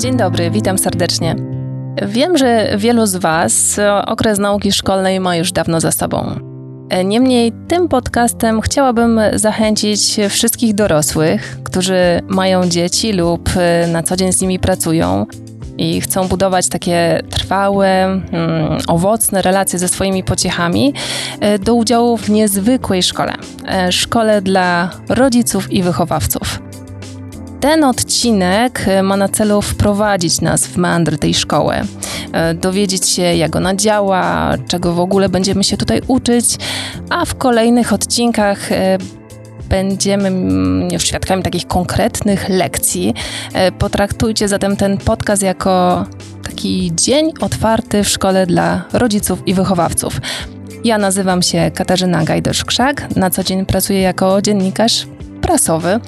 Dzień dobry, witam serdecznie. Wiem, że wielu z Was okres nauki szkolnej ma już dawno za sobą. Niemniej tym podcastem chciałabym zachęcić wszystkich dorosłych, którzy mają dzieci lub na co dzień z nimi pracują i chcą budować takie trwałe, mm, owocne relacje ze swoimi pociechami, do udziału w niezwykłej szkole. Szkole dla rodziców i wychowawców. Ten odcinek e, ma na celu wprowadzić nas w meandry tej szkoły, e, dowiedzieć się, jak ona działa, czego w ogóle będziemy się tutaj uczyć, a w kolejnych odcinkach e, będziemy mm, już świadkami takich konkretnych lekcji. Potraktujcie zatem ten podcast jako taki dzień otwarty w szkole dla rodziców i wychowawców. Ja nazywam się Katarzyna Gajdosz-Krzak, na co dzień pracuję jako dziennikarz prasowy.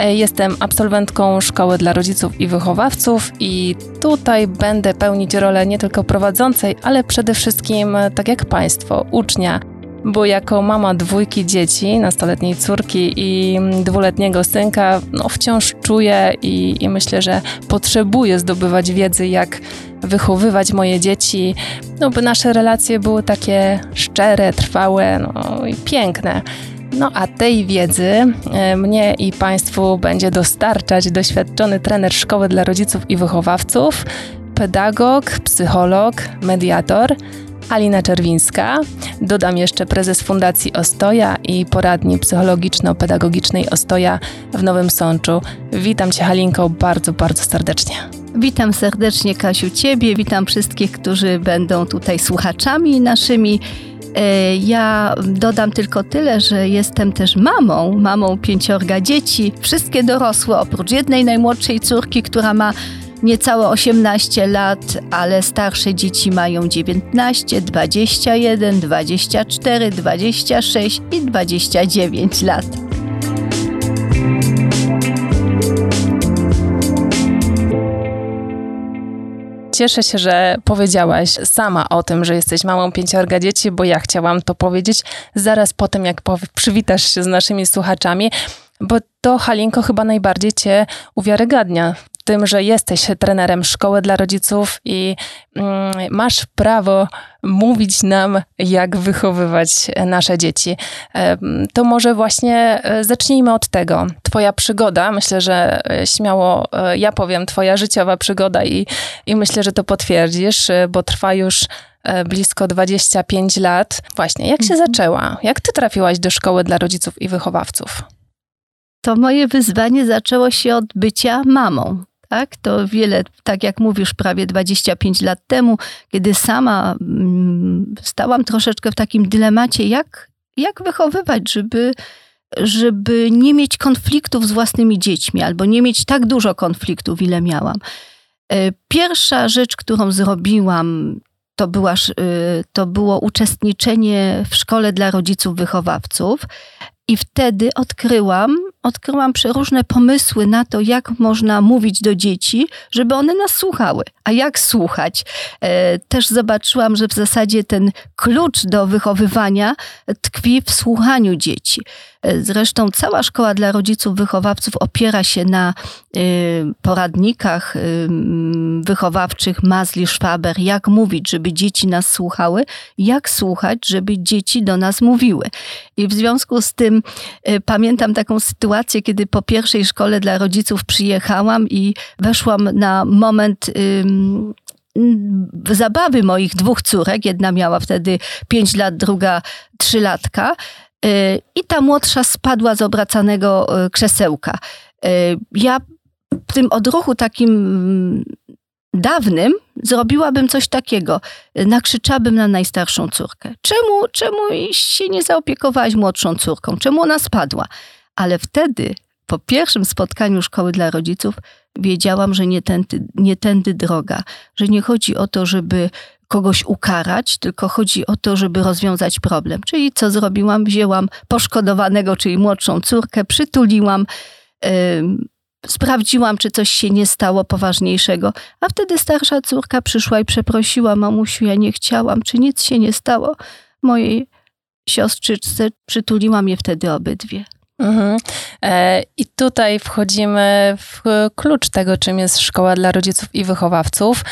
E, jestem absolwentką szkoły dla rodziców i wychowawców i tutaj będę pełnić rolę nie tylko prowadzącej, ale przede wszystkim, e, tak jak Państwo, ucznia. Bo jako mama dwójki dzieci, nastoletniej córki i dwuletniego synka, no wciąż czuję i, i myślę, że potrzebuję zdobywać wiedzy, jak wychowywać moje dzieci, no by nasze relacje były takie szczere, trwałe no i piękne. No a tej wiedzy e, mnie i Państwu będzie dostarczać doświadczony trener szkoły dla rodziców i wychowawców, pedagog, psycholog, mediator. Alina Czerwińska. Dodam jeszcze prezes Fundacji Ostoja i poradni psychologiczno-pedagogicznej Ostoja w Nowym Sączu. Witam Cię, Halinko, bardzo, bardzo serdecznie. Witam serdecznie, Kasiu, Ciebie. Witam wszystkich, którzy będą tutaj słuchaczami naszymi. E, ja dodam tylko tyle, że jestem też mamą, mamą pięciorga dzieci, wszystkie dorosłe, oprócz jednej najmłodszej córki, która ma niecałe 18 lat, ale starsze dzieci mają 19, 21, 24, 26 i 29 lat. Cieszę się, że powiedziałaś sama o tym, że jesteś mamą pięciorga dzieci, bo ja chciałam to powiedzieć zaraz po tym, jak przywitasz się z naszymi słuchaczami, bo to Halinko chyba najbardziej cię uwiarygadnia tym, że jesteś trenerem szkoły dla rodziców i mm, masz prawo mówić nam, jak wychowywać nasze dzieci. To może właśnie e, zacznijmy od tego. Twoja przygoda, myślę, że e, śmiało e, ja powiem, Twoja życiowa przygoda i, i myślę, że to potwierdzisz, bo trwa już blisko 25 lat. Właśnie, jak się mhm. zaczęła? Jak ty trafiłaś do szkoły dla rodziców i wychowawców? To moje wyzwanie zaczęło się od bycia mamą tak? To wiele, tak jak mówisz, prawie 25 lat temu, kiedy sama mm, stałam troszeczkę w takim dylemacie, jak, jak wychowywać, żeby, żeby nie mieć konfliktów z własnymi dziećmi, albo nie mieć tak dużo konfliktów, ile miałam. E, pierwsza rzecz, którą zrobiłam, to, była, to było uczestniczenie w szkole dla rodziców wychowawców. I wtedy odkryłam, odkryłam przeróżne pomysły na to, jak można mówić do dzieci, żeby one nas słuchały. A jak słuchać? E, też zobaczyłam, że w zasadzie ten klucz do wychowywania tkwi w słuchaniu dzieci. E, zresztą cała szkoła dla rodziców wychowawców opiera się na e, poradnikach wychowawczych Mazli Szwaber, jak mówić, żeby dzieci nas słuchały, jak słuchać, żeby dzieci do nas mówiły. I w związku z tym pamiętam taką sytuację, kiedy po pierwszej szkole dla rodziców przyjechałam i weszłam na moment zabawy moich dwóch córek. Jedna miała wtedy pięć lat, druga trzy latka. Y, I ta młodsza spadła z obracanego y, krzesełka. Y, ja w tym odruchu takim dawnym zrobiłabym coś takiego. Nakrzyczałabym na najstarszą córkę. Czemu, czemu się nie zaopiekowałaś młodszą córką? Czemu ona spadła? Ale wtedy, po pierwszym spotkaniu szkoły dla rodziców, wiedziałam, że nie tędy, nie tędy droga, że nie chodzi o to, żeby kogoś ukarać, tylko chodzi o to, żeby rozwiązać problem. Czyli co zrobiłam? Wzięłam poszkodowanego, czyli młodszą córkę, przytuliłam, yy, sprawdziłam, czy coś się nie stało poważniejszego, a wtedy starsza córka przyszła i przeprosiła, mamusiu, ja nie chciałam, czy nic się nie stało mojej siostrzyczce, przytuliłam je wtedy obydwie. Mhm. E, I tutaj wchodzimy w klucz tego, czym jest szkoła dla rodziców i wychowawców.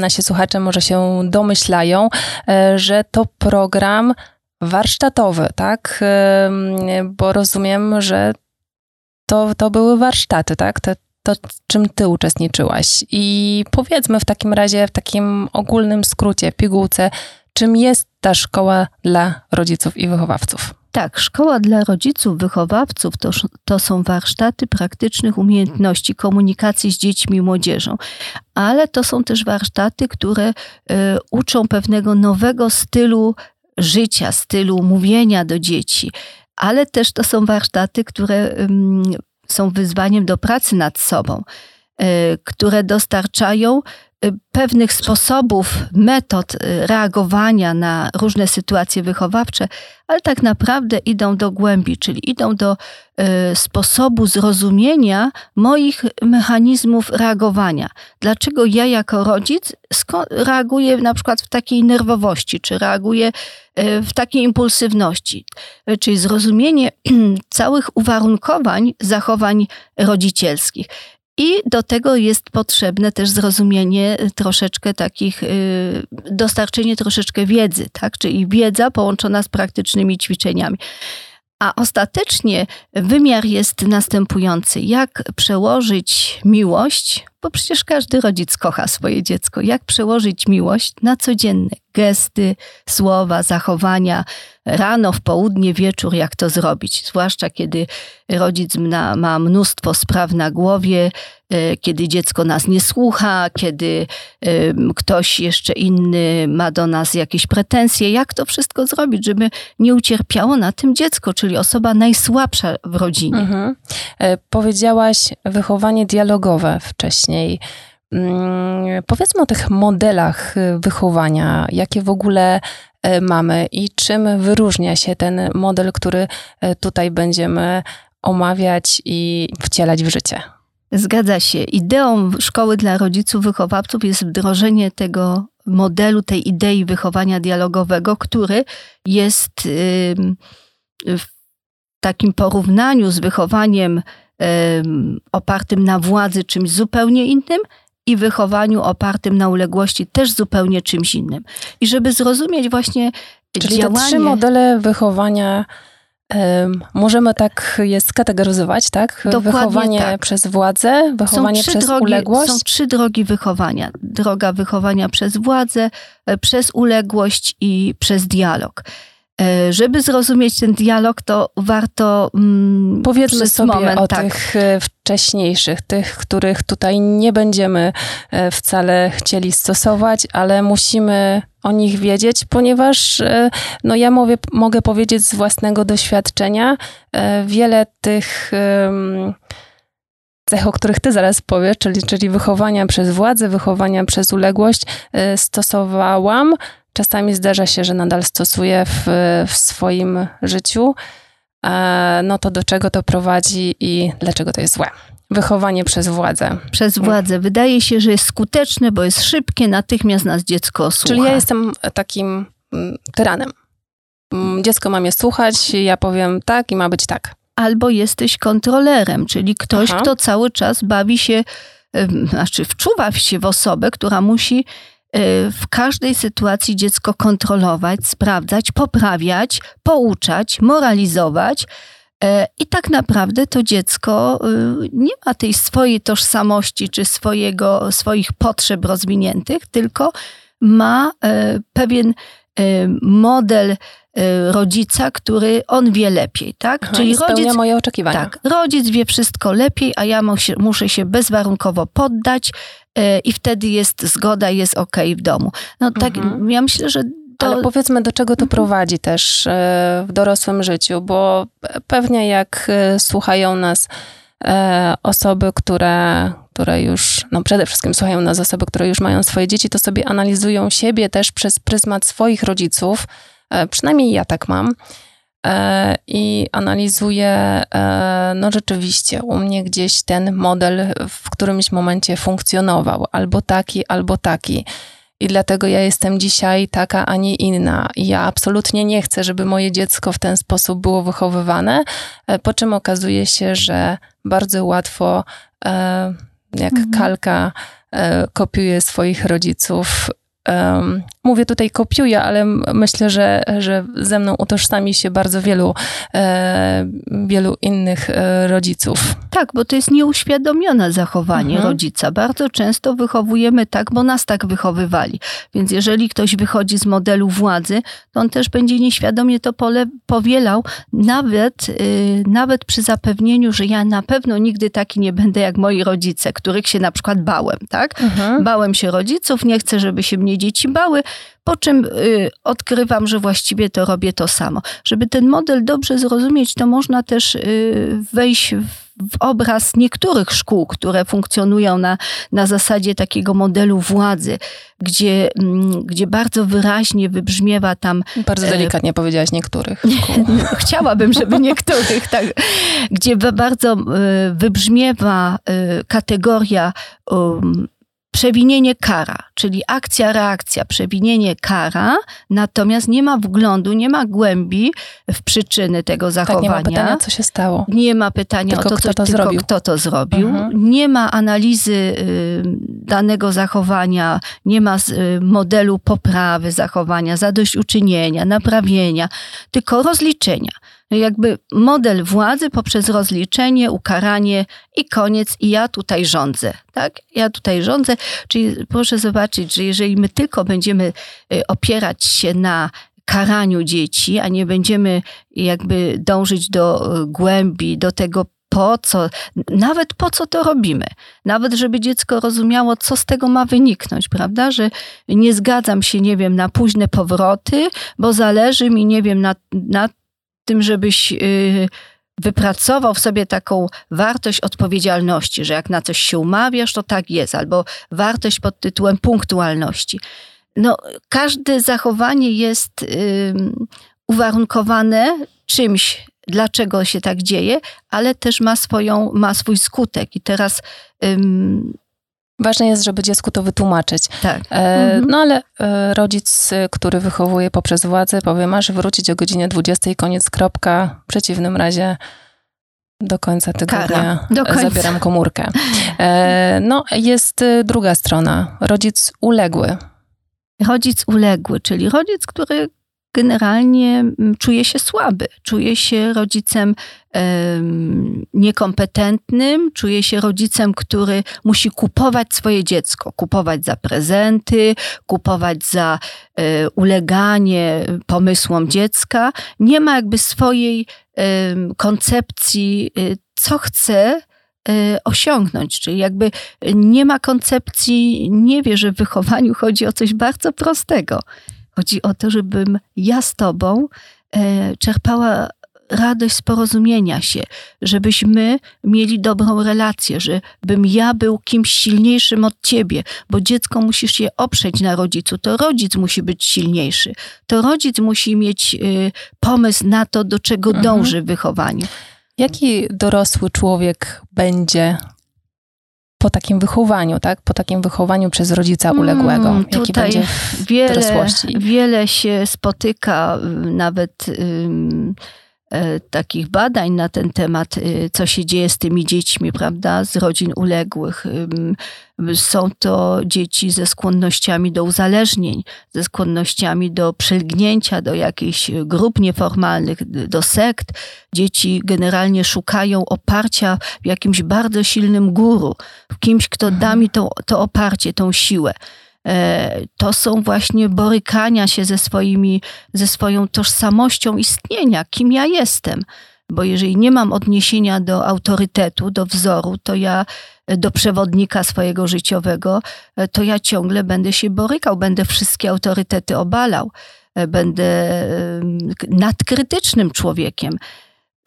Nasi słuchacze może się domyślają, e, że to program warsztatowy, tak? Bo rozumiem, że to, to były warsztaty, tak? To, to, czym ty uczestniczyłaś. I powiedzmy w takim razie, w takim ogólnym skrócie, pigułce, czym jest ta szkoła dla rodziców i wychowawców? Tak, szkoła dla rodziców, wychowawców to, to są warsztaty praktycznych umiejętności komunikacji z dziećmi i młodzieżą, ale to są też warsztaty, które y, uczą pewnego nowego stylu życia, stylu mówienia do dzieci, ale też to są warsztaty, które są wyzwaniem do pracy nad sobą, y, które dostarczają pewnych sposobów, metod y, reagowania na różne sytuacje wychowawcze, ale tak naprawdę idą do głębi, czyli idą do y, sposobu zrozumienia moich mechanizmów reagowania. Dlaczego ja jako rodzic reaguję na przykład w takiej nerwowości, czy reaguję w takiej impulsywności, czyli zrozumienie całych uwarunkowań zachowań rodzicielskich. I do tego jest potrzebne też zrozumienie troszeczkę takich, y, dostarczenie troszeczkę wiedzy, tak? Czyli wiedza połączona z praktycznymi ćwiczeniami. A ostatecznie wymiar jest następujący: jak przełożyć miłość, bo przecież każdy rodzic kocha swoje dziecko, jak przełożyć miłość na codzienne gesty, słowa, zachowania, rano, w południe, wieczór, jak to zrobić. Zwłaszcza kiedy rodzic ma mnóstwo spraw na głowie, e, kiedy dziecko nas nie słucha, kiedy e, ktoś jeszcze inny ma do nas jakieś pretensje. Jak to wszystko zrobić, żeby nie ucierpiało na tym dziecko, czyli osoba najsłabsza w rodzinie? Mhm. E, powiedziałaś wychowanie dialogowe wcześniej. Mm, powiedzmy o tych modelach wychowania, jakie w ogóle E, mamy i czym wyróżnia się ten model, który e, tutaj będziemy omawiać i wcielać w życie. Zgadza się. Ideą szkoły dla rodziców, wychowawców jest wdrożenie tego modelu, tej idei wychowania dialogowego, który jest w takim porównaniu z wychowaniem opartym na władzy czymś zupełnie innym, i wychowaniu opartym na uległości też zupełnie czymś innym. I żeby zrozumieć właśnie Czyli działanie... te trzy modele wychowania um, możemy tak je skategoryzować, tak? Dokładnie wychowanie tak. przez władzę, wychowanie przez drogi, uległość. Są trzy drogi wychowania. Droga wychowania przez władzę, e, przez uległość i przez dialog. E, żeby zrozumieć ten dialog, to warto. Mm, Powiedzmy sobie moment, o tak. tych e, wcześniejszych, tych, których tutaj nie będziemy e, wcale chcieli stosować, ale musimy o nich wiedzieć, ponieważ no ja mówię, mogę powiedzieć z własnego doświadczenia, wiele tych cech, o których ty zaraz powiesz, czyli, czyli wychowania przez władzę, wychowania przez uległość, stosowałam Czasami zdarza się, że nadal stosuję w, w swoim życiu. E, no to do czego to prowadzi i dlaczego to jest złe? Wychowanie przez władzę. Przez władzę. Wydaje się, że jest skuteczne, bo jest szybkie, natychmiast nas dziecko słucha. Czyli ja jestem takim mm, tyranem. Mm, dziecko ma mnie słuchać, ja powiem tak i ma być tak. Albo jesteś kontrolerem, czyli ktoś, Aha. kto cały czas bawi się, znaczy wczuwa się w osobę, która musi w każdej sytuacji dziecko kontrolować, sprawdzać, poprawiać, pouczać, moralizować. Y, I tak naprawdę to dziecko y, nie ma tej swojej tożsamości czy swojego, swoich potrzeb rozwiniętych, tylko ma pewien model rodzica, który on wie lepiej, tak? Aha, Czyli rodzic moje oczekiwania. Tak, rodzic wie wszystko lepiej, a ja muszę się bezwarunkowo poddać, i wtedy jest zgoda, jest ok w domu. No tak, mhm. ja myślę, że to... Ale powiedzmy, do czego to mhm. prowadzi też e, w dorosłym życiu, bo pewnie jak e, słuchają nas osoby, które, które już, no przede wszystkim słuchają nas osoby, które już mają swoje dzieci, to sobie analizują siebie też przez pryzmat swoich rodziców. Przynajmniej ja tak mam. E, i analizuję, e, no rzeczywiście, u mnie gdzieś ten model w którymś momencie funkcjonował, albo taki, albo taki. i dlatego ja jestem dzisiaj taka, a nie inna. I ja absolutnie nie chcę, żeby moje dziecko w ten sposób było wychowywane, e, po czym okazuje się, że bardzo łatwo, jak mhm. kalka, kopiuje swoich rodziców Um, mówię tutaj kopiuję, ale myślę, że, że ze mną utożsami się bardzo wielu, e, wielu innych e, rodziców. Tak, bo to jest nieuświadomione zachowanie mhm. rodzica. Bardzo często wychowujemy tak, bo nas tak wychowywali. Więc jeżeli ktoś wychodzi z modelu władzy, to on też będzie nieświadomie to pole powielał, nawet, y, nawet przy zapewnieniu, że ja na pewno nigdy taki nie będę jak moi rodzice, których się na przykład bałem, tak? Mhm. Bałem się rodziców, nie chcę, żeby się mnie dzieci bały, po czym y, odkrywam, że właściwie to robię to samo. Żeby ten model dobrze zrozumieć, to można też y, wejść w w obraz niektórych szkół, które funkcjonują na, na zasadzie takiego modelu władzy, gdzie, mm, gdzie bardzo wyraźnie wybrzmiewa tam. Bardzo e, delikatnie powiedziałaś niektórych. Szkół. Chciałabym, żeby niektórych, tak. Gdzie bardzo e, wybrzmiewa e, kategoria um, przewinienie kara, czyli akcja, reakcja, przewinienie kara, natomiast nie ma wglądu, nie ma głębi w przyczyny tego zachowania. Tak, nie ma pytania, co się stało. Nie ma pytania tylko o to, kto to tylko zrobił. kto to zrobił. Mhm. Nie ma analizy y, danego zachowania, nie ma y, modelu poprawy zachowania, zadośćuczynienia, naprawienia, tylko rozliczenia jakby model władzy poprzez rozliczenie, ukaranie i koniec, i ja tutaj rządzę. Tak? Ja tutaj rządzę. Czyli proszę zobaczyć, że jeżeli my tylko będziemy y, opierać się na karaniu dzieci, a nie będziemy jakby dążyć do y, głębi, do tego, po co, nawet po co to robimy. Nawet, żeby dziecko rozumiało, co z tego ma wyniknąć, prawda? Że nie zgadzam się, nie wiem, na późne powroty, bo zależy mi, nie wiem, na, na tym, żebyś y, wypracował w sobie taką wartość odpowiedzialności, że jak na coś się umawiasz, to tak jest, albo wartość pod tytułem punktualności. No, każde zachowanie jest uwarunkowane czymś, dlaczego się tak dzieje, ale też ma, swoją, ma swój skutek. I teraz Ważne jest, żeby dziecku to wytłumaczyć. Tak. E, mhm. No ale e, rodzic, który wychowuje poprzez władzę, powie, masz wrócić o godzinie 20, koniec, kropka. W przeciwnym razie do końca tygodnia do końca. zabieram komórkę. E, no, jest druga strona. Rodzic uległy. Rodzic uległy, czyli rodzic, który generalnie mm, czuje się słaby, czuje się rodzicem niekompetentnym, czuje się rodzicem, który musi kupować swoje dziecko, kupować za prezenty, kupować za e, uleganie pomysłom dziecka. Nie ma jakby swojej koncepcji, e, co chce e, osiągnąć. Czyli jakby nie ma koncepcji, nie wie, że w wychowaniu chodzi o coś bardzo prostego. Chodzi o to, żebym ja z Tobą e, czerpała radość z porozumienia się, żebyśmy mieli dobrą relację, żebym ja był kimś silniejszym od ciebie, bo dziecko musisz się oprzeć na rodzicu. To rodzic musi być silniejszy. To rodzic musi mieć y, pomysł na to, do czego mhm. dąży w wychowaniu. Jaki dorosły człowiek będzie po takim wychowaniu, tak? Po takim wychowaniu przez rodzica mm, uległego. Jaki będzie w wiele, dorosłości? Wiele się spotyka, y, nawet takich badań na ten temat, e, co się dzieje z tymi dziećmi, prawda, z rodzin uległych. Są to dzieci ze skłonnościami do uzależnień, ze skłonnościami do przylgnięcia do jakichś grup nieformalnych, do sekt. Dzieci generalnie szukają oparcia w jakimś bardzo silnym guru, w kimś, kto da mi to, to oparcie, tą siłę. E, to są właśnie borykania się ze, swoimi, ze swoją tożsamością istnienia, kim ja jestem. Bo jeżeli nie mam odniesienia do autorytetu, do wzoru, to ja do przewodnika swojego życiowego, e, to ja ciągle będę się borykał, będę wszystkie autorytety obalał, e, będę nadkrytycznym człowiekiem.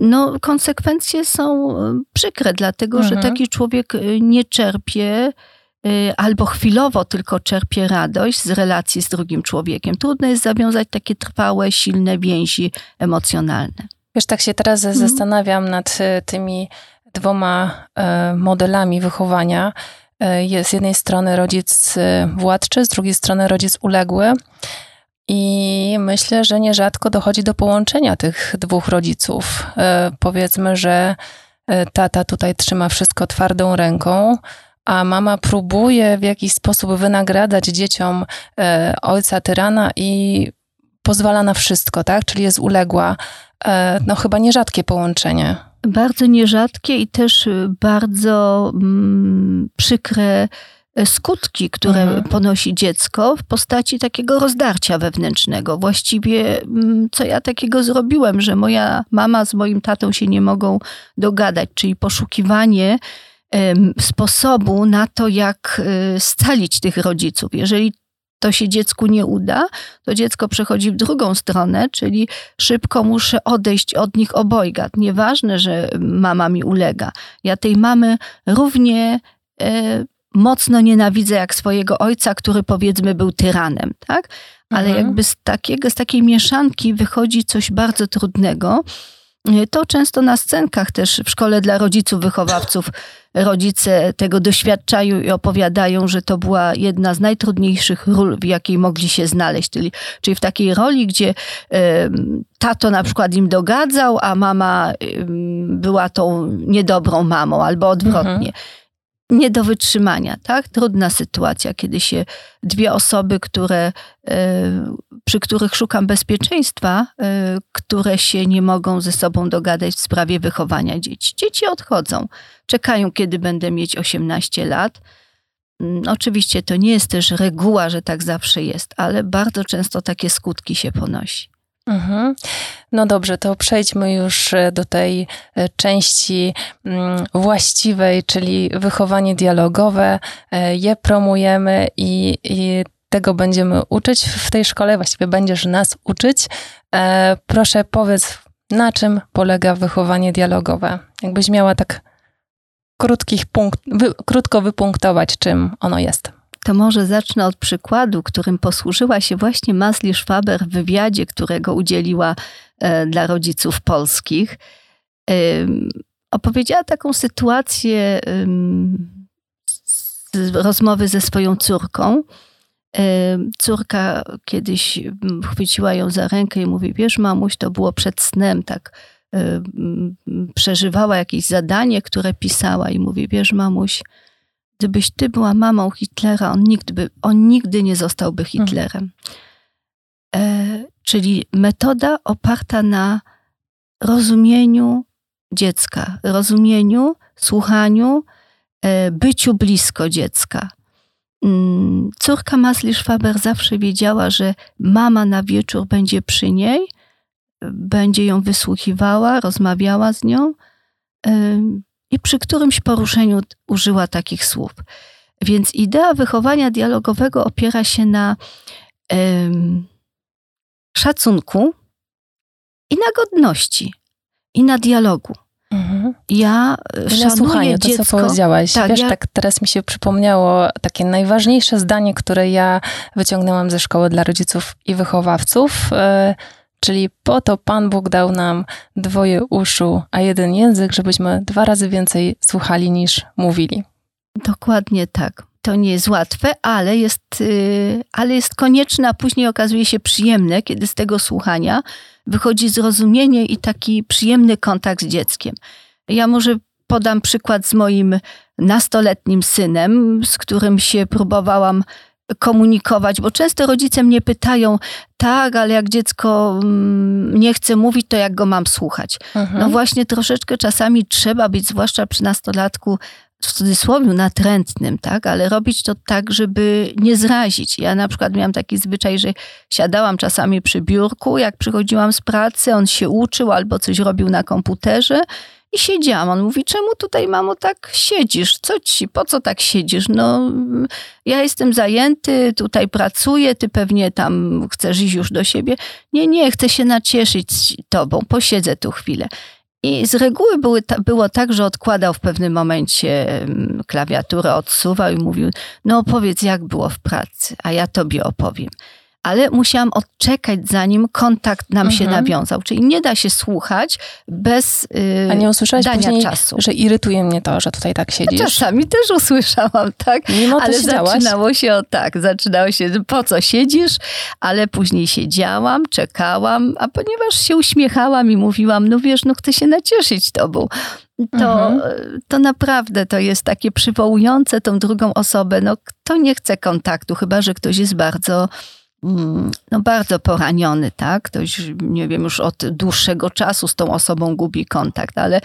No, konsekwencje są przykre, dlatego mhm. że taki człowiek nie czerpie albo chwilowo tylko czerpie radość z relacji z drugim człowiekiem. Trudno jest zawiązać takie trwałe, silne więzi emocjonalne. Wiesz, tak się teraz mhm. zastanawiam nad y, tymi dwoma y, modelami wychowania. jest z jednej strony rodzic władczy, z drugiej strony rodzic uległy. I myślę, że nierzadko dochodzi do połączenia tych dwóch rodziców. Powiedzmy, że tata tutaj trzyma wszystko twardą ręką, a mama próbuje w jakiś sposób wynagradzać dzieciom ojca tyrana i pozwala na wszystko, tak? Czyli jest uległa. No chyba nierzadkie połączenie. Bardzo nierzadkie i też bardzo mm, przykre e, skutki, które mhm. ponosi dziecko w postaci takiego rozdarcia wewnętrznego. Właściwie, mm, co ja takiego zrobiłem, że moja mama z moim tatą się nie mogą dogadać, czyli poszukiwanie sposobu na to, jak y, scalić tych rodziców. Jeżeli to się dziecku nie uda, to dziecko przechodzi w drugą stronę, czyli szybko muszę odejść od nich obojga. Nieważne, że mama mi ulega. Ja tej mamy równie e, mocno nienawidzę jak swojego ojca, który powiedzmy był tyranem, tak? Ale mhm. jakby z, takiego, z takiej mieszanki wychodzi coś bardzo trudnego. To często na scenkach też w szkole dla rodziców, wychowawców rodzice tego doświadczają i opowiadają, że to była jedna z najtrudniejszych ról, w jakiej mogli się znaleźć. Czyli, czyli w takiej roli, gdzie tato na przykład im dogadzał, a mama była tą niedobrą mamą albo odwrotnie. Mhm nie do wytrzymania, tak? Trudna sytuacja, kiedy się dwie osoby, które, e, przy których szukam bezpieczeństwa, e, które się nie mogą ze sobą dogadać w sprawie wychowania dzieci. Dzieci odchodzą, czekają, kiedy będę mieć 18 lat. Mm, oczywiście to nie jest też reguła, że tak zawsze jest, ale bardzo często takie skutki się ponosi. Mhm. No dobrze, to przejdźmy już e, do tej e, części mm, właściwej, czyli wychowanie dialogowe. E, je promujemy i, i tego będziemy uczyć w tej szkole, właściwie będziesz nas uczyć. Proszę powiedz, na czym polega wychowanie dialogowe? Jakbyś miała tak krótkich punkt, wy, krótko wypunktować, czym ono jest to może zacznę od przykładu, którym posłużyła się właśnie Masli Schwaber w wywiadzie, którego udzieliła e, dla rodziców polskich. Opowiedziała taką sytuację z rozmowy ze swoją córką. Córka kiedyś chwyciła ją za rękę i mówi: Wiesz, mamuś, to było przed snem, tak przeżywała jakieś zadanie, które pisała, i mówi: Wiesz, mamuś, gdybyś ty była mamą Hitlera, on nigdy, by, on nigdy nie zostałby hmm. Hitlerem. E, czyli metoda oparta na rozumieniu dziecka, rozumieniu, słuchaniu, e, byciu blisko dziecka. Mm, córka Masli Schwaber zawsze wiedziała, że mama na wieczór będzie przy niej, będzie ją wysłuchiwała, rozmawiała z nią i przy którymś poruszeniu użyła takich słów. Więc idea wychowania dialogowego opiera się na um, szacunku i na godności, i na dialogu. Mhm. Ja na słuchaniu, dziecko, to co powiedziałaś. Tak, Wiesz, ja... tak teraz mi się przypomniało takie najważniejsze zdanie, które ja wyciągnęłam ze szkoły dla rodziców i wychowawców. Yy Czyli po to Pan Bóg dał nam dwoje uszu, a jeden język, żebyśmy dwa razy więcej słuchali niż mówili. Dokładnie tak. To nie jest łatwe, ale jest, yy, ale jest konieczne, a później okazuje się przyjemne, kiedy z tego słuchania wychodzi zrozumienie i taki przyjemny kontakt z dzieckiem. Ja może podam przykład z moim nastoletnim synem, z którym się próbowałam komunikować, bo często rodzice mnie pytają, tak, ale jak dziecko mm, nie chce mówić, to jak go mam słuchać? Mhm. No właśnie troszeczkę czasami trzeba być, zwłaszcza przy nastolatku, w cudzysłowie natrętnym, tak, ale robić to tak, żeby nie zrazić. Ja na przykład miałam taki zwyczaj, że siadałam czasami przy biurku, jak przychodziłam z pracy, on się uczył albo coś robił na komputerze i siedziałam. On mówi, czemu tutaj, mamo, tak siedzisz? Co ci, po co tak siedzisz? No, ja jestem zajęty, tutaj pracuję, ty pewnie tam chcesz iść już do siebie. Nie, nie, chcę się nacieszyć tobą, posiedzę tu chwilę. I z reguły były, było tak, że odkładał w pewnym momencie klawiaturę, odsuwał i mówił, no opowiedz jak było w pracy, a ja tobie opowiem. Ale musiałam odczekać, zanim kontakt nam się Mhm. nawiązał. Czyli nie da się słuchać bez yy, A nie usłyszałeś dania później, czasu. że irytuje mnie to, że tutaj tak siedzisz? Czasami też usłyszałam, tak? Mimo Ale siedziałaś? zaczynało się o tak, zaczynało się, po co siedzisz, ale później siedziałam, czekałam, a ponieważ się uśmiechałam i mówiłam, no wiesz, no chcę się nacieszyć tobą, to, Mhm. to naprawdę to jest takie przywołujące tą drugą osobę. No kto nie chce kontaktu, chyba że ktoś jest bardzo no bardzo poraniony, tak? Ktoś, nie wiem, już od dłuższego czasu z tą osobą gubi kontakt, ale,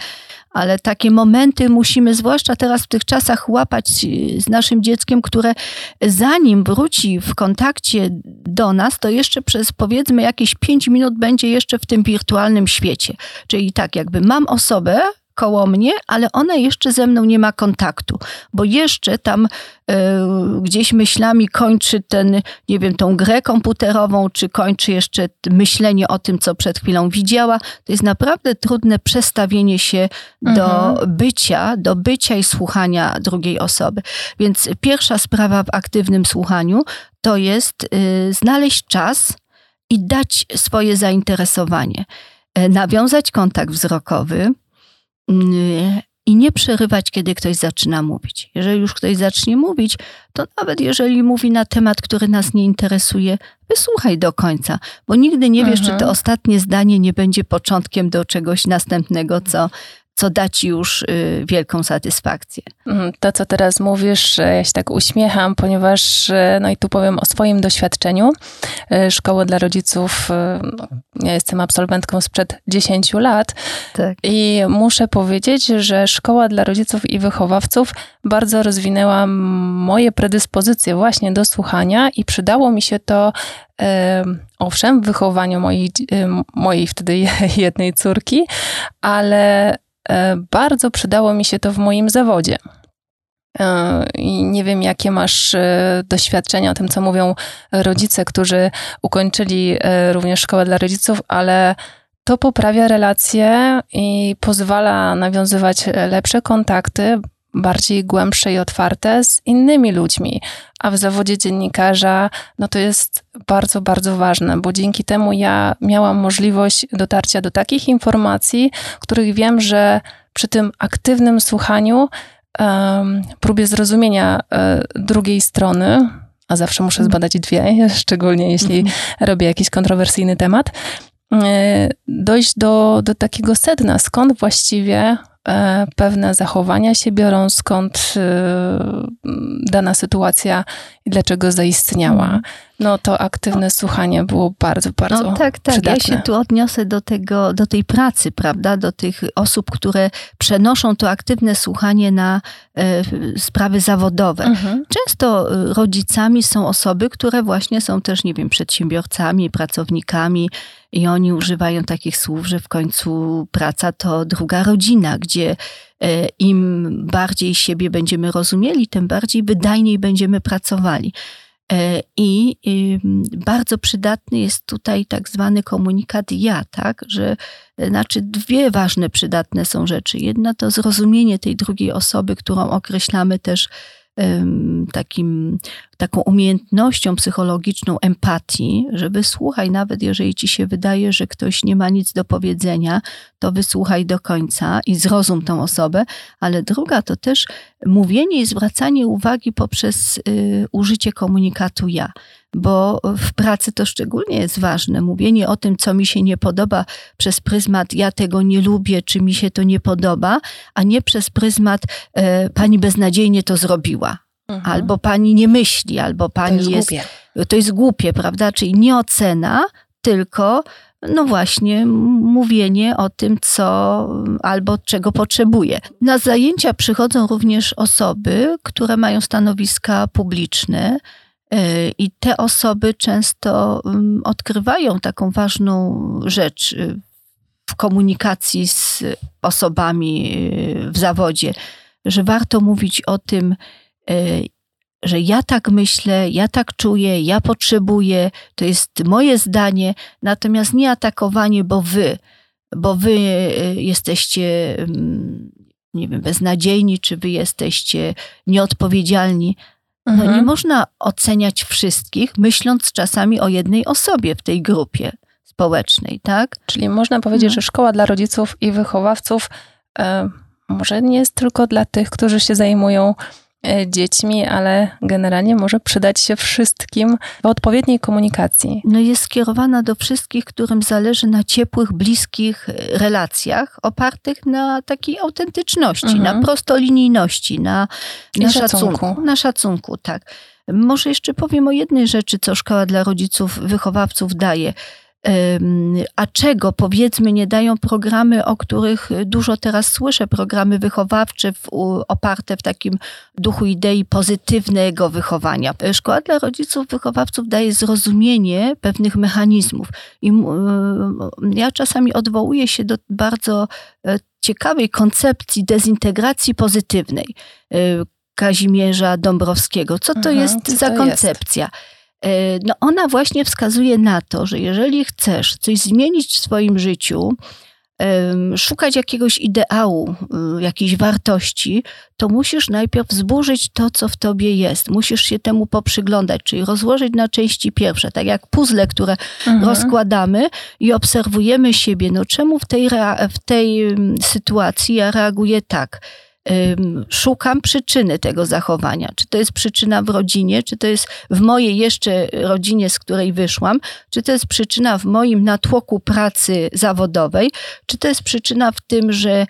ale takie momenty musimy, zwłaszcza teraz w tych czasach, łapać z naszym dzieckiem, które zanim wróci w kontakcie do nas, to jeszcze przez powiedzmy jakieś pięć minut będzie jeszcze w tym wirtualnym świecie. Czyli tak, jakby mam osobę, koło mnie, ale ona jeszcze ze mną nie ma kontaktu, bo jeszcze tam e, gdzieś myślami kończy ten, nie wiem, tą grę komputerową, czy kończy jeszcze myślenie o tym, co przed chwilą widziała. To jest naprawdę trudne przestawienie się do Mhm. bycia, do bycia i słuchania drugiej osoby. Więc pierwsza sprawa w aktywnym słuchaniu to jest y, znaleźć czas i dać swoje zainteresowanie. E, Nawiązać kontakt wzrokowy, i nie przerywać, kiedy ktoś zaczyna mówić. Jeżeli już ktoś zacznie mówić, to nawet jeżeli mówi na temat, który nas nie interesuje, wysłuchaj do końca, bo nigdy nie wiesz, Mhm. czy to ostatnie zdanie nie będzie początkiem do czegoś następnego, co, co da ci już y, wielką satysfakcję. Mm, To, co teraz mówisz, ja się tak uśmiecham, ponieważ, e, no i tu powiem o swoim doświadczeniu. E, Szkoły dla rodziców, ja jestem absolwentką sprzed 10 lat Tak. i muszę powiedzieć, że Szkoła dla rodziców i wychowawców bardzo rozwinęła moje predyspozycje właśnie do słuchania i przydało mi się to, owszem, w wychowaniu mojej, mojej wtedy jednej córki, ale bardzo przydało mi się to w moim zawodzie. E, I nie wiem, jakie masz e, doświadczenia o tym, co mówią rodzice, którzy ukończyli e, również szkołę dla rodziców, ale to poprawia relacje i pozwala nawiązywać e, lepsze kontakty, bardziej głębsze i otwarte z innymi ludźmi. A w zawodzie dziennikarza, no to jest bardzo, bardzo ważne, bo dzięki temu ja miałam możliwość dotarcia do takich informacji, których wiem, że przy tym aktywnym słuchaniu, em, próbie zrozumienia e, drugiej strony, a zawsze muszę zbadać dwie, szczególnie jeśli robię jakiś kontrowersyjny temat, e, dojść do, do takiego sedna, skąd właściwie pewne zachowania się biorą, skąd e, dana sytuacja i dlaczego zaistniała. No to aktywne słuchanie było bardzo, bardzo No tak, tak. przydatne. Ja się tu odniosę do tego, do tej pracy, prawda? Do tych osób, które przenoszą to aktywne słuchanie na e, sprawy zawodowe. Mhm. Często y, rodzicami są osoby, które właśnie są też, nie wiem, przedsiębiorcami, pracownikami i oni używają takich słów, że w końcu praca to druga rodzina, gdzie e, im bardziej siebie będziemy rozumieli, tym bardziej wydajniej będziemy pracowali. E, I bardzo przydatny jest tutaj tak zwany komunikat ja, tak? Że e, znaczy dwie ważne przydatne są rzeczy. Jedna to zrozumienie tej drugiej osoby, którą określamy też takim, taką umiejętnością psychologiczną empatii, że wysłuchaj, nawet jeżeli ci się wydaje, że ktoś nie ma nic do powiedzenia, to wysłuchaj do końca i zrozum tą osobę. Ale druga to też mówienie i zwracanie uwagi poprzez y, użycie komunikatu ja. Bo w pracy to szczególnie jest ważne. Mówienie o tym, co mi się nie podoba przez pryzmat ja tego nie lubię, czy mi się to nie podoba, a nie przez pryzmat e, pani beznadziejnie to zrobiła. Mhm. Albo pani nie myśli, albo to pani jest jest, głupie. to jest głupie, prawda? Czyli nie ocena, tylko no właśnie mówienie o tym, co albo czego potrzebuje. Na zajęcia przychodzą również osoby, które mają stanowiska publiczne. yy, I te osoby często odkrywają taką ważną rzecz yy, w komunikacji z osobami yy, w zawodzie, że warto mówić o tym, że ja tak myślę, ja tak czuję, ja potrzebuję, to jest moje zdanie, natomiast nie atakowanie, bo wy, bo wy y, jesteście, mm, nie wiem, beznadziejni, czy wy jesteście nieodpowiedzialni. Mhm. No nie mhm. można oceniać wszystkich, myśląc czasami o jednej osobie w tej grupie społecznej, tak? Czyli można powiedzieć, mhm. że szkoła dla rodziców i wychowawców e, może nie jest tylko dla tych, którzy się zajmują dziećmi, ale generalnie może przydać się wszystkim w odpowiedniej komunikacji. No jest skierowana do wszystkich, którym zależy na ciepłych, bliskich e, relacjach, opartych na takiej autentyczności, mhm. na prostolinijności, na, na szacunku. szacunku. Na szacunku, tak. Może jeszcze powiem o jednej rzeczy, co Szkoła dla Rodziców, Wychowawców daje a czego powiedzmy nie dają programy, o których dużo teraz słyszę, programy wychowawcze w, oparte w takim duchu idei pozytywnego wychowania. Szkoła dla rodziców, wychowawców daje zrozumienie pewnych mechanizmów. I ja czasami odwołuję się do bardzo e, ciekawej koncepcji dezintegracji pozytywnej e, Kazimierza Dąbrowskiego. Co to mhm, jest co za to koncepcja? Jest? E, no ona właśnie wskazuje na to, że jeżeli chcesz coś zmienić w swoim życiu, szukać jakiegoś ideału, y, jakiejś wartości, to musisz najpierw zburzyć to, co w tobie jest. Musisz się temu poprzyglądać, czyli rozłożyć na części pierwsze, tak jak puzzle, które mhm. rozkładamy i obserwujemy siebie. No czemu w tej, w tej sytuacji ja reaguję tak? Szukam przyczyny tego zachowania. Czy to jest przyczyna w rodzinie, czy to jest w mojej jeszcze rodzinie, z której wyszłam, czy to jest przyczyna w moim natłoku pracy zawodowej, czy to jest przyczyna w tym, że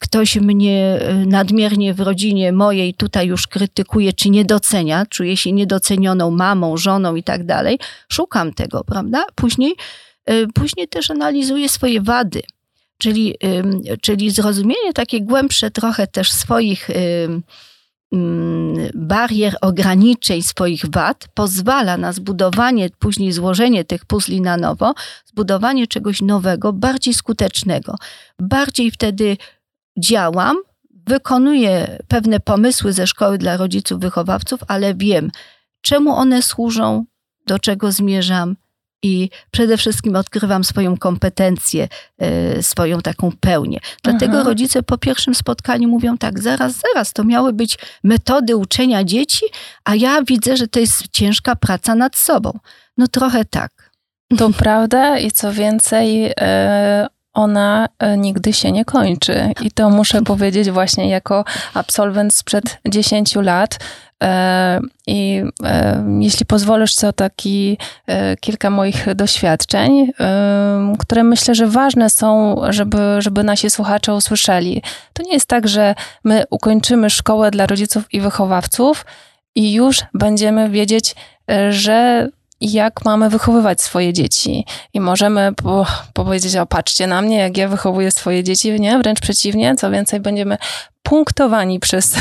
ktoś mnie e, nadmiernie w rodzinie mojej tutaj już krytykuje, czy nie docenia, czuję się niedocenioną mamą, żoną i tak dalej. Szukam tego, prawda? Później, e, później też analizuję swoje wady Czyli, czyli zrozumienie takie głębsze trochę też swoich barier, ograniczeń, swoich wad pozwala na zbudowanie, później złożenie tych puzli na nowo, zbudowanie czegoś nowego, bardziej skutecznego. Bardziej wtedy działam, wykonuję pewne pomysły ze szkoły dla rodziców, wychowawców, ale wiem, czemu one służą, do czego zmierzam, i przede wszystkim odkrywam swoją kompetencję, e, swoją taką pełnię. Dlatego Aha. rodzice po pierwszym spotkaniu mówią tak, zaraz, zaraz, to miały być metody uczenia dzieci, a ja widzę, że to jest ciężka praca nad sobą. No trochę tak. To prawda i co więcej, e, ona e, nigdy się nie kończy. I to muszę powiedzieć właśnie jako absolwent sprzed 10 lat, E, I e, jeśli pozwolisz, to taki kilka moich doświadczeń, które myślę, że ważne są, żeby, żeby nasi słuchacze usłyszeli. To nie jest tak, że my ukończymy szkołę dla rodziców i wychowawców i już będziemy wiedzieć, że jak mamy wychowywać swoje dzieci. I możemy po, powiedzieć, o patrzcie na mnie, jak ja wychowuję swoje dzieci, nie? Wręcz przeciwnie, co więcej, będziemy punktowani przez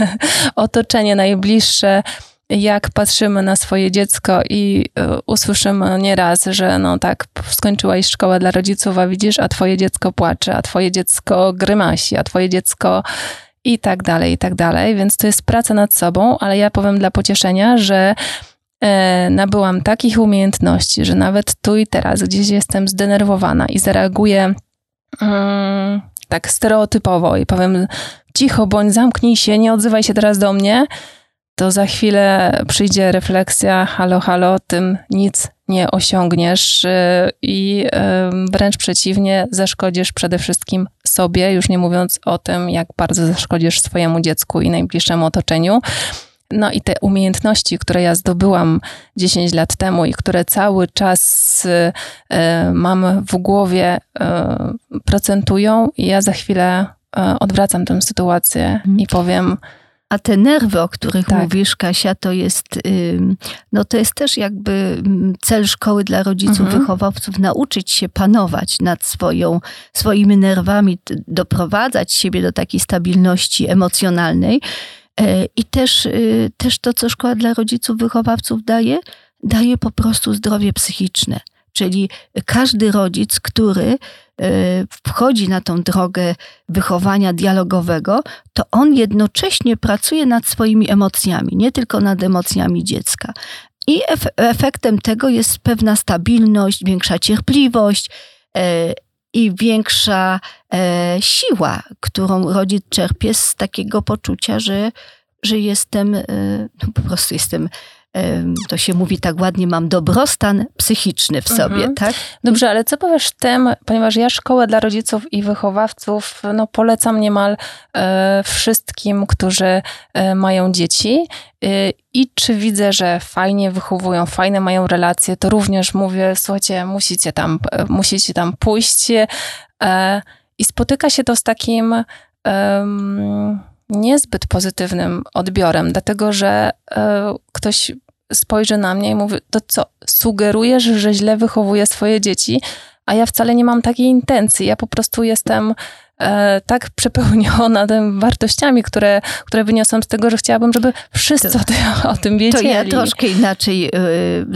otoczenie najbliższe, jak patrzymy na swoje dziecko i y, usłyszymy nieraz, że no tak, skończyłaś szkołę dla rodziców, a widzisz, a twoje dziecko płacze, a twoje dziecko grymasi, a twoje dziecko i tak dalej, i tak dalej. Więc to jest praca nad sobą, ale ja powiem dla pocieszenia, że e, nabyłam takich umiejętności, że nawet tu i teraz gdzieś jestem zdenerwowana i zareaguję mm, tak stereotypowo i powiem cicho bądź, zamknij się, nie odzywaj się teraz do mnie, to za chwilę przyjdzie refleksja, halo, halo, tym nic nie osiągniesz y, i wręcz przeciwnie, zaszkodzisz przede wszystkim sobie, już nie mówiąc o tym, jak bardzo zaszkodzisz swojemu dziecku i najbliższemu otoczeniu. No i te umiejętności, które ja zdobyłam 10 lat temu i które cały czas y, mam w głowie, y, procentują, i ja za chwilę odwracam tę sytuację mhm. i powiem. A te nerwy, o których tak. mówisz, Kasia, to jest, no to jest też jakby cel szkoły dla rodziców, mhm. wychowawców, nauczyć się panować nad swoją, swoimi nerwami, doprowadzać siebie do takiej stabilności emocjonalnej. E, I też, y, też to, co szkoła dla rodziców, wychowawców daje, daje po prostu zdrowie psychiczne. Czyli każdy rodzic, który E, wchodzi na tą drogę wychowania dialogowego, to on jednocześnie pracuje nad swoimi emocjami, nie tylko nad emocjami dziecka. I efektem tego jest pewna stabilność, większa cierpliwość e, i większa e, siła, którą rodzic czerpie z takiego poczucia, że że jestem, no po prostu jestem to się mówi tak ładnie, mam dobrostan psychiczny w sobie, mhm. tak? Dobrze, ale co powiesz tym, ponieważ ja szkołę dla rodziców i wychowawców no, polecam niemal e, wszystkim, którzy e, mają dzieci e, i czy widzę, że fajnie wychowują, fajne mają relacje, to również mówię, słuchajcie, musicie tam, e, musicie tam pójść e, i spotyka się to z takim niezbyt pozytywnym odbiorem, dlatego że e, ktoś spojrzy na mnie i mówi, to co, sugerujesz, że źle wychowuję swoje dzieci, a ja wcale nie mam takiej intencji. Ja po prostu jestem e, tak przepełniona tym wartościami, które, które wyniosłam z tego, że chciałabym, żeby wszyscy to, o, tym, o tym wiedzieli. To ja troszkę inaczej y,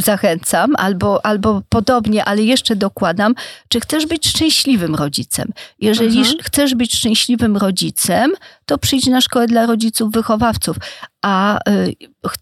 zachęcam, albo, albo podobnie, ale jeszcze dokładam, czy chcesz być szczęśliwym rodzicem. Jeżeli mhm. chcesz być szczęśliwym rodzicem, to przyjdź na szkołę dla rodziców wychowawców. A y,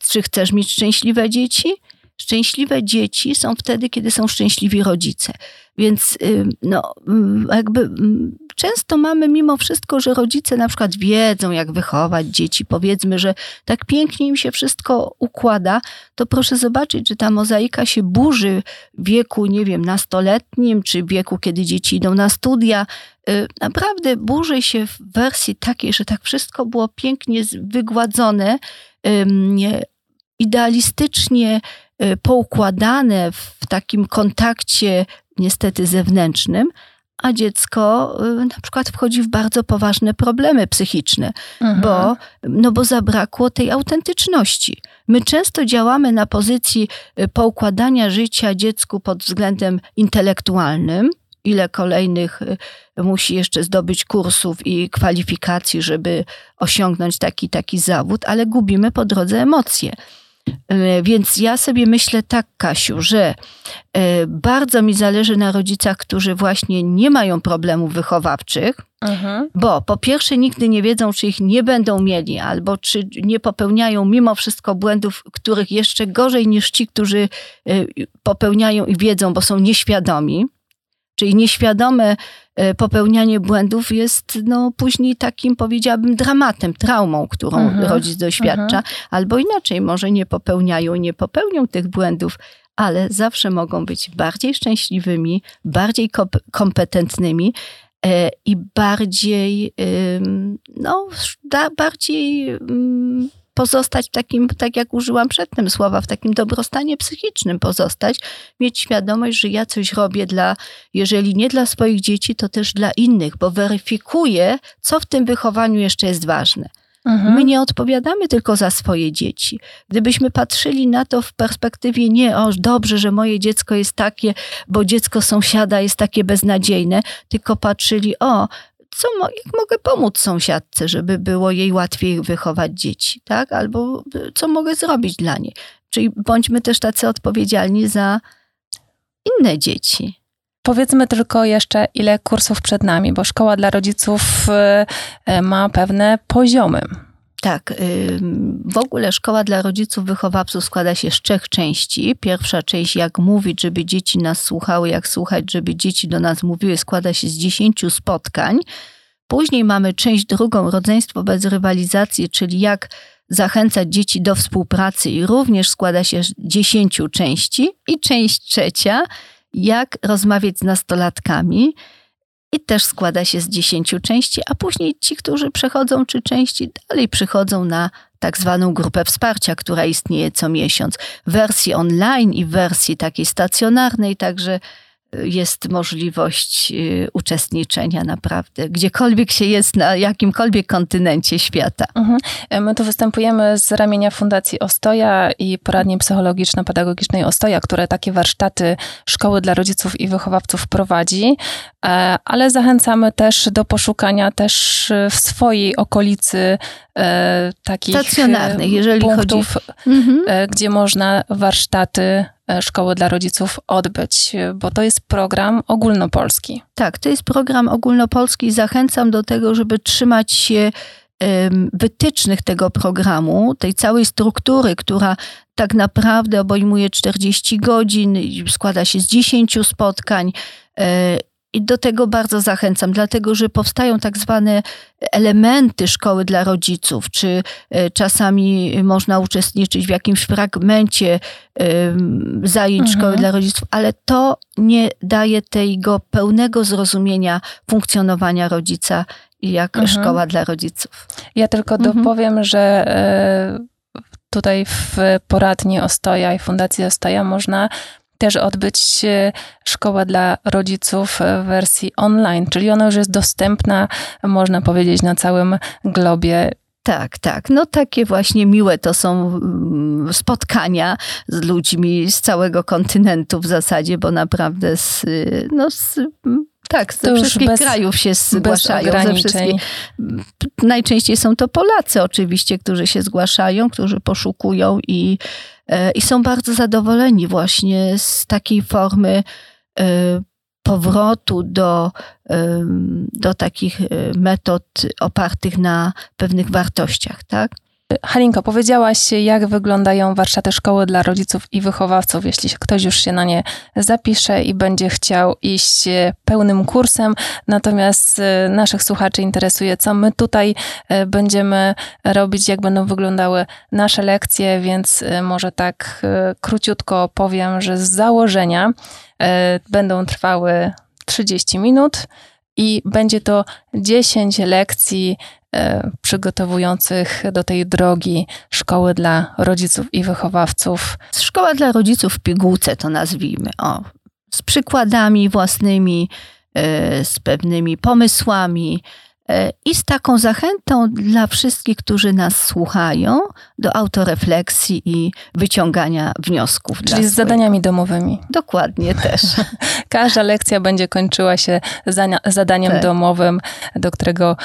czy chcesz mieć szczęśliwe dzieci? Szczęśliwe dzieci są wtedy, kiedy są szczęśliwi rodzice. Więc y, no, mm, jakby mm, często mamy mimo wszystko, że rodzice na przykład wiedzą, jak wychować dzieci, powiedzmy, że tak pięknie im się wszystko układa, to proszę zobaczyć, że ta mozaika się burzy w wieku, nie wiem, nastoletnim, czy w wieku, kiedy dzieci idą na studia. Y, naprawdę burzy się w wersji takiej, że tak wszystko było pięknie wygładzone, idealistycznie y, poukładane w takim kontakcie niestety zewnętrznym, a dziecko y, na przykład wchodzi w bardzo poważne problemy psychiczne, mhm. bo, no bo zabrakło tej autentyczności. My często działamy na pozycji y, poukładania życia dziecku pod względem intelektualnym, ile kolejnych musi jeszcze zdobyć kursów i kwalifikacji, żeby osiągnąć taki taki zawód, ale gubimy po drodze emocje. E, więc ja sobie myślę tak, Kasiu, że e, bardzo mi zależy na rodzicach, którzy właśnie nie mają problemów wychowawczych, mhm. bo po pierwsze nigdy nie wiedzą, czy ich nie będą mieli, albo czy nie popełniają mimo wszystko błędów, których jeszcze gorzej niż ci, którzy e, popełniają i wiedzą, bo są nieświadomi. Czyli nieświadome e, popełnianie błędów jest no, później takim, powiedziałabym, dramatem, traumą, którą mhm. rodzic doświadcza, mhm. albo inaczej, może nie popełniają, nie popełnią tych błędów, ale zawsze mogą być bardziej szczęśliwymi, bardziej kompetentnymi e, i bardziej, no, bardziej pozostać w takim, tak jak użyłam przedtem słowa, w takim dobrostanie psychicznym pozostać, mieć świadomość, że ja coś robię dla, jeżeli nie dla swoich dzieci, to też dla innych, bo weryfikuję, co w tym wychowaniu jeszcze jest ważne. Mhm. My nie odpowiadamy tylko za swoje dzieci. Gdybyśmy patrzyli na to w perspektywie nie, o dobrze, że moje dziecko jest takie, bo dziecko sąsiada jest takie beznadziejne, tylko patrzyli, o co, jak mogę pomóc sąsiadce, żeby było jej łatwiej wychować dzieci, tak? Albo co mogę zrobić dla niej. Czyli bądźmy też tacy odpowiedzialni za inne dzieci. Powiedzmy tylko jeszcze, ile kursów przed nami, bo szkoła dla rodziców y, ma pewne poziomy. Tak, w ogóle szkoła dla rodziców wychowawców składa się z trzech części. Pierwsza część, jak mówić, żeby dzieci nas słuchały, jak słuchać, żeby dzieci do nas mówiły, składa się z dziesięciu spotkań. Później mamy część drugą, rodzeństwo bez rywalizacji, czyli jak zachęcać dzieci do współpracy i również składa się z dziesięciu części. I część trzecia, jak rozmawiać z nastolatkami i też składa się z dziesięciu części, a później ci, którzy przechodzą czy części, dalej przychodzą na tak zwaną grupę wsparcia, która istnieje co miesiąc. W wersji online i w wersji takiej stacjonarnej, także jest możliwość y, uczestniczenia naprawdę, gdziekolwiek się jest, na jakimkolwiek kontynencie świata. Mhm. My tu występujemy z ramienia Fundacji Ostoja i poradni psychologiczno-pedagogicznej Ostoja, które takie warsztaty szkoły dla rodziców i wychowawców prowadzi, e, ale zachęcamy też do poszukania też w swojej okolicy e, takich stacjonarnych, jeżeli punktów, chodzi. Mhm. E, gdzie można warsztaty E, szkoły dla rodziców odbyć, bo to jest program ogólnopolski. Tak, to jest program ogólnopolski. Zachęcam do tego, żeby trzymać się wytycznych tego programu, tej całej struktury, która tak naprawdę obejmuje 40 godzin, składa się z 10 spotkań. E, I do tego bardzo zachęcam, dlatego że powstają tak zwane elementy szkoły dla rodziców, czy e, czasami można uczestniczyć w jakimś fragmencie zajęć mhm. szkoły dla rodziców, ale to nie daje tego pełnego zrozumienia funkcjonowania rodzica jak mhm. szkoła dla rodziców. Ja tylko mhm. dopowiem, że e, tutaj w poradni Ostoja i Fundacji Ostoja można też odbyć szkołę dla rodziców w wersji online, czyli ona już jest dostępna, można powiedzieć, na całym globie. Tak, tak. No takie właśnie miłe to są mm, spotkania z ludźmi z całego kontynentu w zasadzie, bo naprawdę z, no z tak, ze wszystkich bez, krajów się zgłaszają. Ze wszystkich. Najczęściej są to Polacy oczywiście, którzy się zgłaszają, którzy poszukują i, i są bardzo zadowoleni właśnie z takiej formy e, powrotu do, e, do takich metod opartych na pewnych wartościach, tak? Halinko, powiedziałaś, jak wyglądają warsztaty szkoły dla rodziców i wychowawców, jeśli ktoś już się na nie zapisze i będzie chciał iść pełnym kursem. Natomiast e, naszych słuchaczy interesuje, co my tutaj e, będziemy robić, jak będą wyglądały nasze lekcje, więc e, może tak króciutko powiem, że z założenia będą trwały 30 minut i będzie to 10 lekcji E, przygotowujących do tej drogi szkoły dla rodziców i wychowawców. Szkoła dla rodziców w pigułce to nazwijmy. O, z przykładami własnymi, e, z pewnymi pomysłami, E, i z taką zachętą dla wszystkich, którzy nas słuchają, do autorefleksji i wyciągania wniosków. Czyli z zadaniami domowymi. Dokładnie też. Każda lekcja będzie kończyła się zadaniem tak. domowym, do którego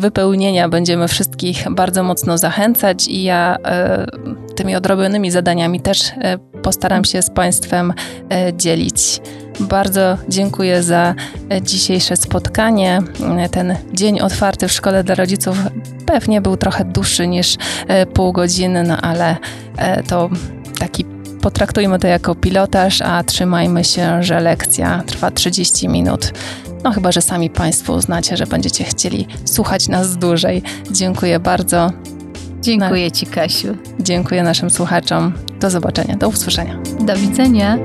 wypełnienia będziemy wszystkich bardzo mocno zachęcać i ja e, tymi odrobionymi zadaniami też e, postaram się z Państwem dzielić. Bardzo dziękuję za dzisiejsze spotkanie. Ten dzień otwarty w szkole dla rodziców pewnie był trochę dłuższy niż e, pół godziny, no ale e, to taki potraktujmy to jako pilotaż, a trzymajmy się, że lekcja trwa 30 minut. No chyba, że sami Państwo uznacie, że będziecie chcieli słuchać nas dłużej. Dziękuję bardzo. Dziękuję Ci, Kasiu. Dziękuję naszym słuchaczom. Do zobaczenia, do usłyszenia. Do widzenia.